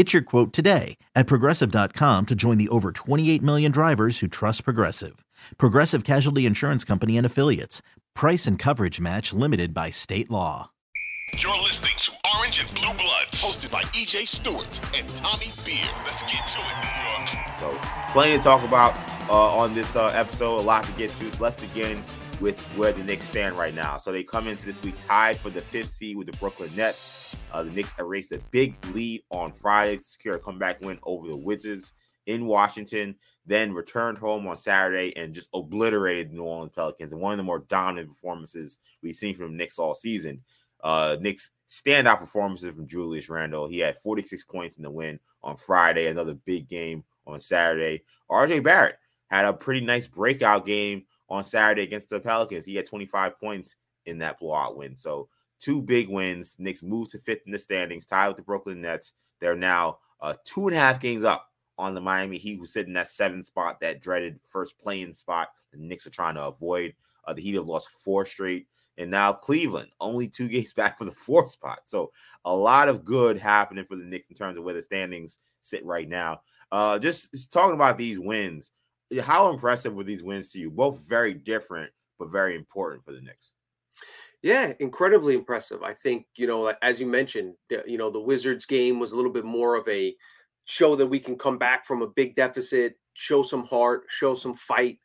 Get your quote today at progressive.com to join the over 28 million drivers who trust Progressive. Progressive Casualty Insurance Company and Affiliates. Price and coverage match limited by state law. You're listening to Orange and Blue Bloods, hosted by EJ Stewart and Tommy Beer. Let's get to it, New York. So, plenty to talk about uh, on this uh, episode, a lot to get to. So let's begin with where the Knicks stand right now. So they come into this week tied for the fifth seed with the Brooklyn Nets. Uh, the Knicks erased a big lead on Friday to secure a comeback win over the Wizards in Washington, then returned home on Saturday and just obliterated the New Orleans Pelicans. And one of the more dominant performances we've seen from Knicks all season. Uh, Knicks standout performances from Julius Randle. He had 46 points in the win on Friday, another big game on Saturday. RJ Barrett had a pretty nice breakout game on Saturday against the Pelicans. He had 25 points in that blowout win. So two big wins. Knicks move to fifth in the standings, tied with the Brooklyn Nets. They're now uh, two and a half games up on the Miami Heat, who sit in that seventh spot, that dreaded first play-in spot. The Knicks are trying to avoid. Uh, the Heat have lost four straight. And now Cleveland, only two games back from the fourth spot. So a lot of good happening for the Knicks in terms of where the standings sit right now. Uh, just, just talking about these wins how impressive were these wins to you? Both very different, but very important for the Knicks. Yeah, incredibly impressive. I think, you know, as you mentioned, you know, the Wizards game was a little bit more of a show that we can come back from a big deficit, show some heart, show some fight.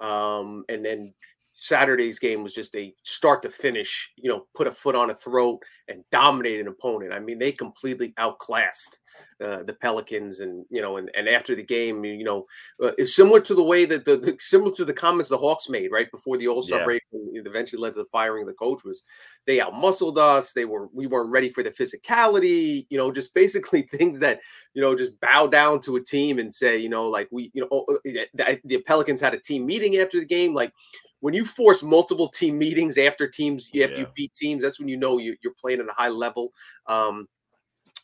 Um, and then Saturday's game was just a start to finish, you know, put a foot on a throat and dominate an opponent. I mean, they completely outclassed uh, the Pelicans, and you know, and, and after the game, you know, uh, it's similar to the way that the, the, similar to the comments the Hawks made right before the All Star yeah. break, and eventually led to the firing of the coach. Was they outmuscled us? They were we weren't ready for the physicality. You know, just basically things that you know just bow down to a team and say, you know, like we, you know, oh, the, the Pelicans had a team meeting after the game, like when you force multiple team meetings after teams after yeah. you beat teams, that's when you know you, are playing at a high level. Um,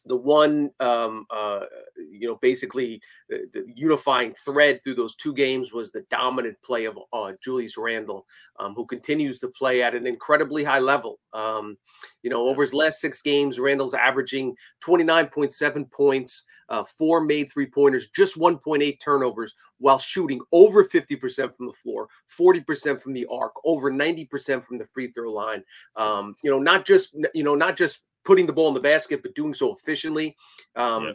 the one um, uh, you know basically the, the, unifying thread through those two games was the dominant play of uh, Julius Randle, um, who continues to play at an incredibly high level. Um, you know, over his last six games, Randle's averaging 29.7 points, uh, four made three pointers, just 1.8 turnovers, while shooting over 50% from the floor, 40% from the arc, over 90% from the free throw line. Um, you know, not just you know not just putting the ball in the basket, but doing so efficiently. Um, yeah.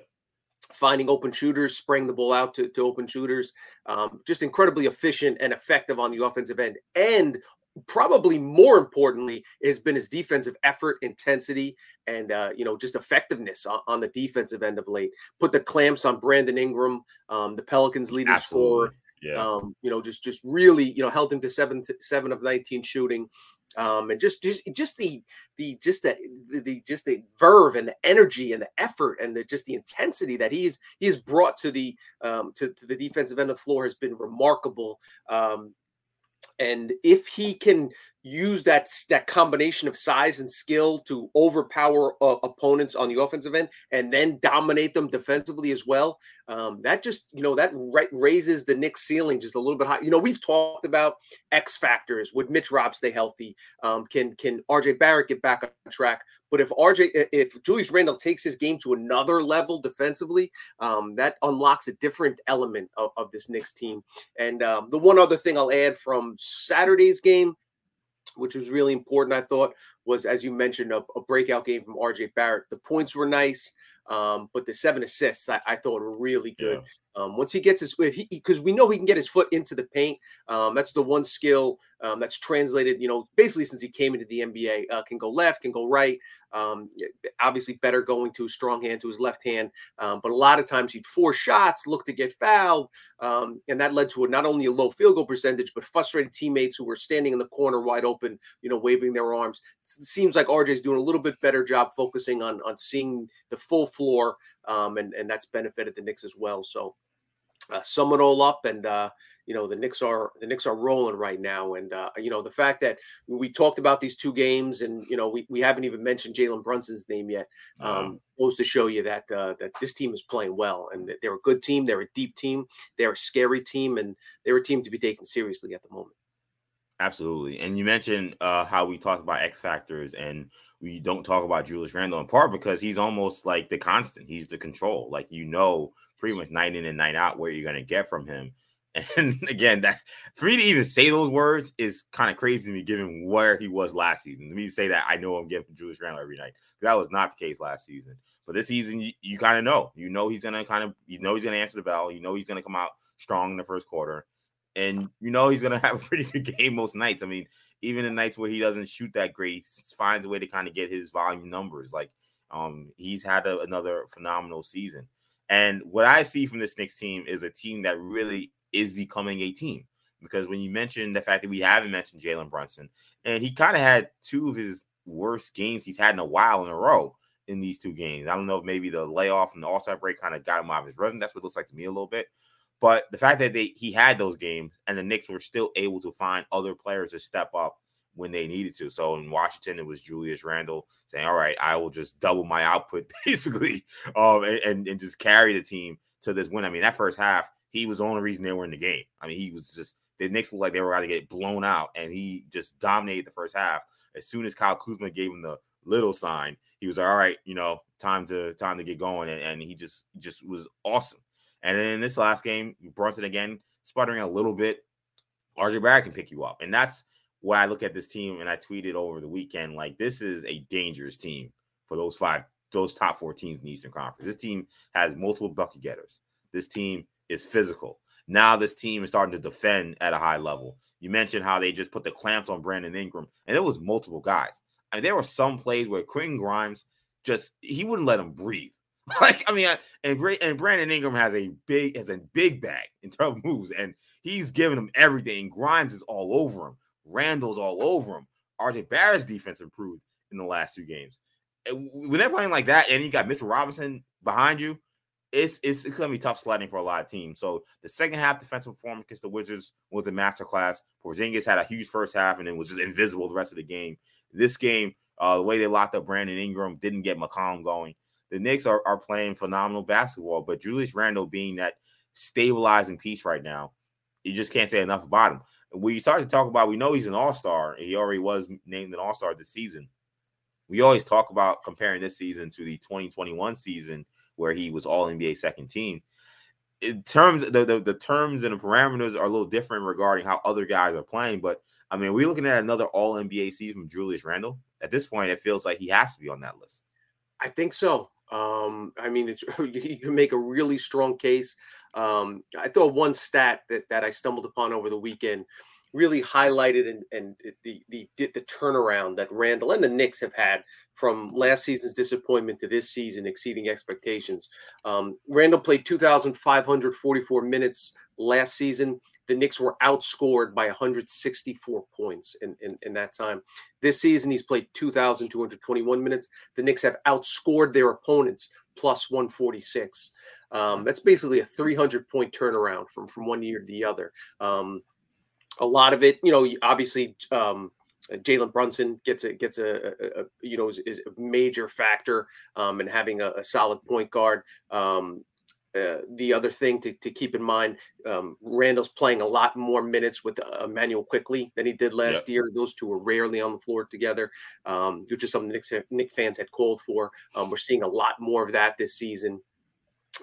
Finding open shooters, spraying the ball out to, to open shooters, um, just incredibly efficient and effective on the offensive end. And probably more importantly has been his defensive effort intensity and uh, you know just effectiveness on, on, the defensive end of late put the clamps on brandon ingram um, the pelicans leading scorer yeah. um, you know just just really you know held him to seven to seven of 19 shooting um, and just, just just the the just the, the just the verve and the energy and the effort and the just the intensity that he's he has brought to the um, to, to the defensive end of the floor has been remarkable. Um, and if he can use that that combination of size and skill to overpower uh, opponents on the offensive end and then dominate them defensively as well. Um, that just you know that right raises the Knicks ceiling just a little bit high. You know we've talked about x factors. Would Mitch Rob stay healthy um, can can RJ Barrett get back on track? But if RJ if Julius Randle takes his game to another level defensively um, that unlocks a different element of, of this Knicks team. And um, the one other thing I'll add from Saturday's game which was really important, I thought, was as you mentioned, a, a breakout game from RJ Barrett. The points were nice, um, but the seven assists I, I, thought were really good. Um, once he gets his, because we know he can get his foot into the paint. Um, that's the one skill um, that's translated, you know, basically since he came into the NBA. Uh, can go left, can go right. Um, obviously, better going to his strong hand to his left hand. Um, but a lot of times he'd force shots, look to get fouled, um, and that led to a, not only a low field goal percentage, but frustrated teammates who were standing in the corner wide open, you know, waving their arms. Seems like RJ's doing a little bit better job focusing on on seeing the full floor, um, and and that's benefited the Knicks as well. So uh, sum it all up, and uh, you know the Knicks are the Knicks are rolling right now, and uh, you know the fact that we talked about these two games, and you know we, we haven't even mentioned Jalen Brunson's name yet, um, goes to show you that uh, that this team is playing well, and that they're a good team, they're a deep team, they're a scary team, and they're a team to be taken seriously at the moment. Absolutely, and you mentioned uh, how we talked about X factors and we don't talk about Julius Randle in part because he's almost like the constant. He's the control. Like you know pretty much night in and night out where you're gonna get from him. And again, that for me to even say those words is kind of crazy to me, given where he was last season. To me to say that I know I'm getting Julius Randle every night. That was not the case last season. But this season, you, you kind of know. You know he's gonna kind of you know he's gonna answer the bell. You know he's gonna come out strong in the first quarter. And you know he's gonna have a pretty good game most nights. I mean, even in nights where he doesn't shoot that great, he finds a way to kind of get his volume numbers. Like um, he's had a, another phenomenal season. And what I see from this Knicks team is a team that really is becoming a team. Because when you mentioned the fact that we haven't mentioned Jalen Brunson, and he kind of had two of his worst games he's had in a while in a row in these two games. I don't know if maybe the layoff and the All Star break kind of got him out of his rhythm. That's what it looks like to me a little bit. But the fact that they he had those games and the Knicks were still able to find other players to step up when they needed to. So in Washington, it was Julius Randle saying, "All right, I will just double my output basically, um, and, and, just carry the team to this win." I mean, that first half, he was the only reason they were in the game. I mean, he was just the Knicks looked like they were going to get blown out, and he just dominated the first half. As soon as Kyle Kuzma gave him the little sign, he was like, "All right, you know, time to time to get going," and, and he just just was awesome. And then in this last game, Brunson again sputtering a little bit. RJ Barrett can pick you up, and that's when I look at this team and I tweeted over the weekend, like this is a dangerous team for those five, those top four teams in the Eastern Conference. This team has multiple bucket getters. This team is physical. Now this team is starting to defend at a high level. You mentioned how they just put the clamps on Brandon Ingram, and it was multiple guys. I mean, there were some plays where Quentin Grimes just he wouldn't let him breathe. Like, I mean, and and Brandon Ingram has a big has a big bag in terms of moves, and he's giving him everything. Grimes is all over him. Randle's all over him. RJ Barrett's defense improved in the last two games. When they're playing like that, and you got Mitchell Robinson behind you, it's it's, it's gonna be tough sledding for a lot of teams. So the second half defensive performance against the Wizards was a masterclass. Porzingis had a huge first half and then was just invisible the rest of the game. This game, uh, the way they locked up Brandon Ingram didn't get McCollum going. The Knicks are, are playing phenomenal basketball, but Julius Randle being that stabilizing piece right now, you just can't say enough about him we start to talk about, we know he's an all star. He already was named an all star this season. We always talk about comparing this season to the 2021 season where he was all NBA second team. In terms, the, the, the terms and the parameters are a little different regarding how other guys are playing. But I mean, we're looking at another all NBA season from Julius Randle. At this point, it feels like he has to be on that list. I think so. Um, I mean, it's, you can make a really strong case. Um, I thought one stat that that I stumbled upon over the weekend really highlighted and, and the, the the turnaround that Randle and the Knicks have had from last season's disappointment to this season exceeding expectations. Um, Randle played 2,544 minutes last season. The Knicks were outscored by 164 points in, in, in that time. This season, he's played 2,221 minutes. The Knicks have outscored their opponents plus 146. Um, that's basically a 300 point turnaround from from one year to the other. Um, a lot of it, you know, obviously um, Jalen Brunson gets a gets a, a, a you know is, is, a major factor um, in having a, a solid point guard. Um, uh, the other thing to, to keep in mind, um, Randle's playing a lot more minutes with uh, Immanuel Quickley than he did last year. Those two were rarely on the floor together, um, which is something Knicks, Knick fans had called for. Um, we're seeing a lot more of that this season.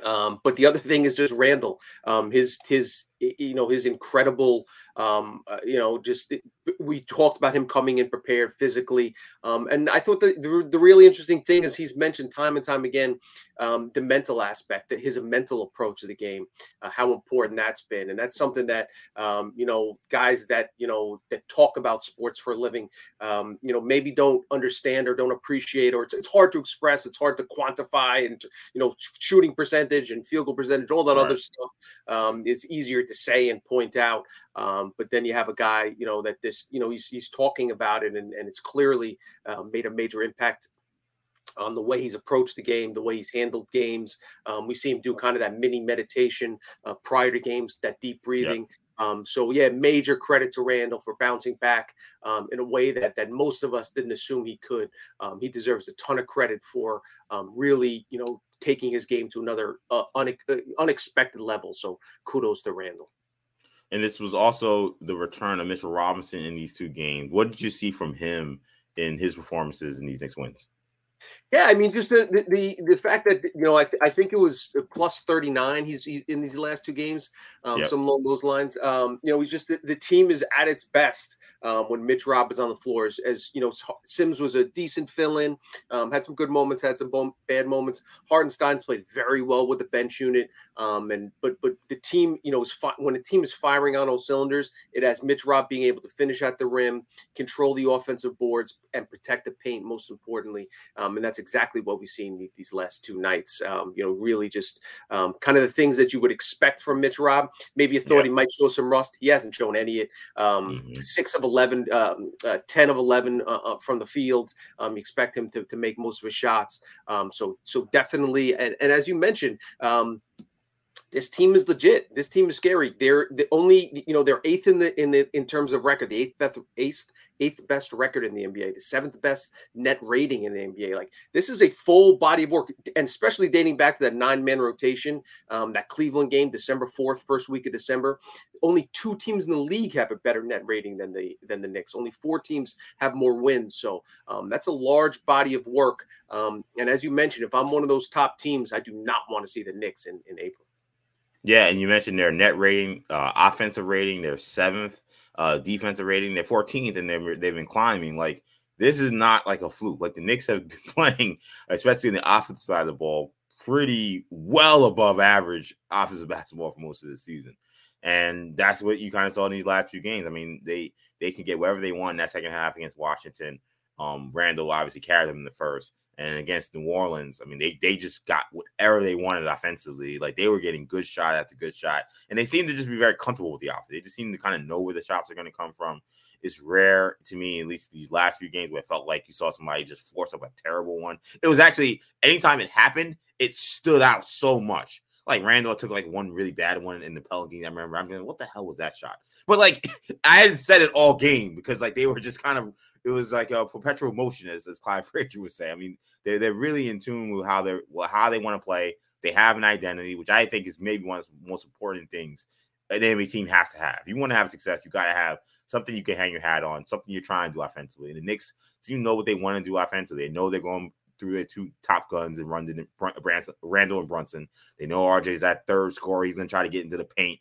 Um, but the other thing is just Randle. Um, his his you know his incredible um, uh, you know just we talked about him coming in prepared physically um, and i thought the, the, the really interesting thing is he's mentioned time and time again um, the mental aspect that his mental approach to the game uh, how important that's been and that's something that um, you know guys that you know that talk about sports for a living um, you know maybe don't understand or don't appreciate or it's, it's hard to express it's hard to quantify and you know shooting percentage and field goal percentage all that right. other stuff um, is easier to say and point out. Um, but then you have a guy, you know, that this, you know, he's he's talking about it, and, and it's clearly uh, made a major impact on the way he's approached the game, the way he's handled games. Um, we see him do kind of that mini meditation uh, prior to games, that deep breathing. Um, so yeah, major credit to Randle for bouncing back um, in a way that that most of us didn't assume he could. Um, he deserves a ton of credit for um, really, you know, taking his game to another uh, une- uh, unexpected level. So kudos to Randle. And this was also the return of Mitchell Robinson in these two games. What did you see from him in his performances in these next wins? Yeah, I mean, just the the the fact that you know, I, I think it was plus thirty nine. He's, he's in these last two games, um, yep. some along those lines. Um, you know, he's just the, the team is at its best um, when Mitch Rob is on the floors. As you know, Sims was a decent fill in, um, had some good moments, had some bad moments. Hartenstein's played very well with the bench unit, um, and but but the team, you know, is fi- when a team is firing on all cylinders, it has Mitch Rob being able to finish at the rim, control the offensive boards, and protect the paint. Most importantly. Um, and that's exactly what we've seen these last two nights. Um, you know, really just um, kind of the things that you would expect from Mitch Rob. Maybe you thought yeah. he might show some rust. He hasn't shown any. Um, mm-hmm. Six of 11, um, uh, 10 of 11 uh, uh, from the field. Um, you expect him to, to make most of his shots. so, so definitely. And, and as you mentioned, this team is legit. This team is scary. They're the only, you know, they're eighth in the in the in terms of record, the eighth best eighth eighth best record in the NBA, the seventh best net rating in the NBA. Like this is a full body of work, and especially dating back to that nine man rotation, um, that Cleveland game, December fourth, first week of December. Only two teams in the league have a better net rating than the than the Knicks. Only four teams have more wins. So um, that's a large body of work. Um, and as you mentioned, if I'm one of those top teams, I do not want to see the Knicks in, in April. Yeah, and you mentioned their net rating, uh, offensive rating, their seventh, uh, defensive rating, they're 14th, and they're, they've been climbing. Like this is not like a fluke. Like the Knicks have been playing, especially in the offensive side of the ball, pretty well above average offensive basketball for most of the season. And that's what you kind of saw in these last few games. I mean, they they can get whatever they want in that second half against Washington. Um, Randle obviously carried them in the first. And against New Orleans, I mean, they they just got whatever they wanted offensively. Like they were getting good shot after good shot, and they seem to just be very comfortable with the offense. They just seem to kind of know where the shots are going to come from. It's rare to me, at least these last few games, where it felt like you saw somebody just force up a terrible one. It was actually anytime it happened, it stood out so much. Like Randle took like one really bad one in the Pelicans. I remember I'm going, what the hell was that shot? But like I hadn't said it all game because like they were just kind of it was like a perpetual motion, as, as Clyde Frazier would say. I mean, they're they're really in tune with how they're well, how they want to play. They have an identity, which I think is maybe one of the most important things an NBA team has to have. If you want to have success, you got to have something you can hang your hat on, something you're trying to do offensively. And the Knicks to know what they want to do offensively. They know they're going through their two top guns and Randle Randall and Brunson. They know RJ is that third scorer. He's going to try to get into the paint.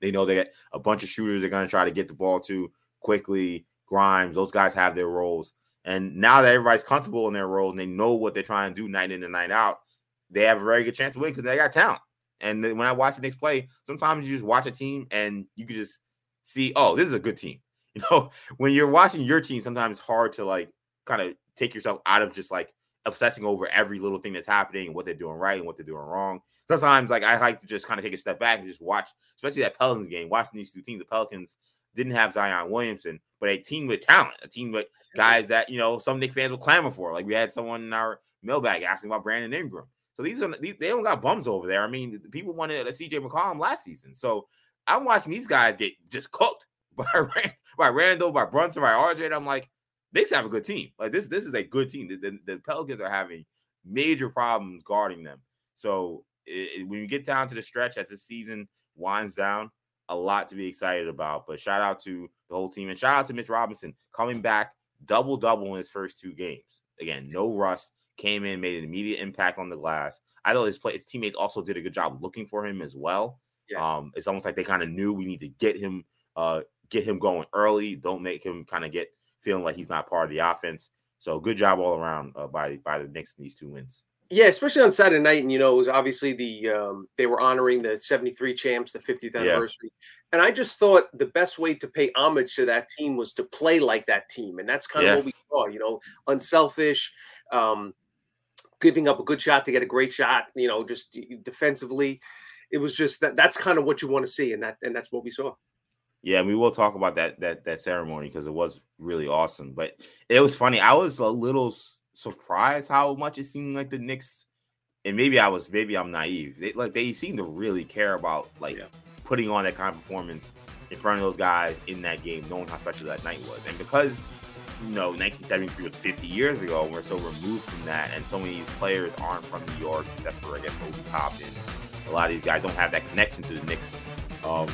They know got a bunch of shooters they're going to try to get the ball to quickly. Grimes, those guys have their roles. And now that everybody's comfortable in their roles and they know what they're trying to do night in and night out, they have a very good chance to win because they got talent. And when I watch the Knicks play, sometimes you just watch a team and you can just see, oh, this is a good team. You know, when you're watching your team, sometimes it's hard to like kind of take yourself out of just like obsessing over every little thing that's happening and what they're doing right and what they're doing wrong. Sometimes, like I like to just kind of take a step back and just watch, especially that Pelicans game, watching these two teams. The Pelicans didn't have Zion Williamson, but a team with talent, a team with guys that you know some Knick fans will clamor for. Like we had someone in our mailbag asking about Brandon Ingram. So these are these, they don't got bums over there. I mean, people wanted a CJ McCollum last season. So I'm watching these guys get just cooked by by Randle, by Brunson, by RJ. And I'm like, they have a good team. Like this, this is a good team. The, the, the Pelicans are having major problems guarding them. So it, when you get down to the stretch as the season winds down, a lot to be excited about. But shout out to the whole team and shout out to Mitch Robinson coming back double double in his first two games. Again, no rust. Came in, made an immediate impact on the glass. I thought his play, his teammates also did a good job looking for him as well. Yeah. Um, it's almost like they kind of knew we need to get him, uh, get him going early. Don't make him kind of get feeling like he's not part of the offense. So good job all around uh, by by the Knicks in these two wins. Yeah, especially on Saturday night, and you know, it was obviously the um, they were honoring the '73 champs, the 50th anniversary, yeah. and I just thought the best way to pay homage to that team was to play like that team, and that's kind of what we saw. You know, unselfish, um, giving up a good shot to get a great shot. You know, just defensively, it was just that. That's kind of what you want to see, and that and that's what we saw. Yeah, and we will talk about that that that ceremony because it was really awesome. But it was funny. I was a little surprised how much it seemed like the Knicks, and maybe I was, maybe I'm naive. They like they seem to really care about like yeah. putting on that kind of performance in front of those guys in that game, knowing how special that night was, and because you know 1973 was 50 years ago, and we're so removed from that, and so many of these players aren't from New York, except for I guess Obi Toppin. A lot of these guys don't have that connection to the Knicks. Um,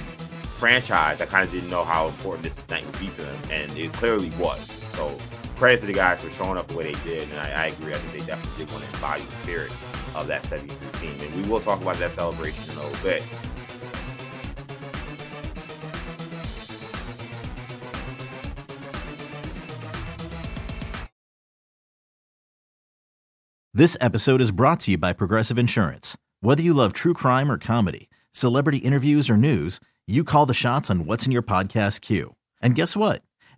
franchise, I kind of didn't know how important this night would be for them, and it clearly was. So credit to the guys for showing up the way they did, and I, I agree. I think they definitely did want to embody the spirit of that 73 team, and we will talk about that celebration in a little bit. This episode is brought to you by Progressive Insurance. Whether you love true crime or comedy, celebrity interviews or news, you call the shots on what's in your podcast queue. And guess what?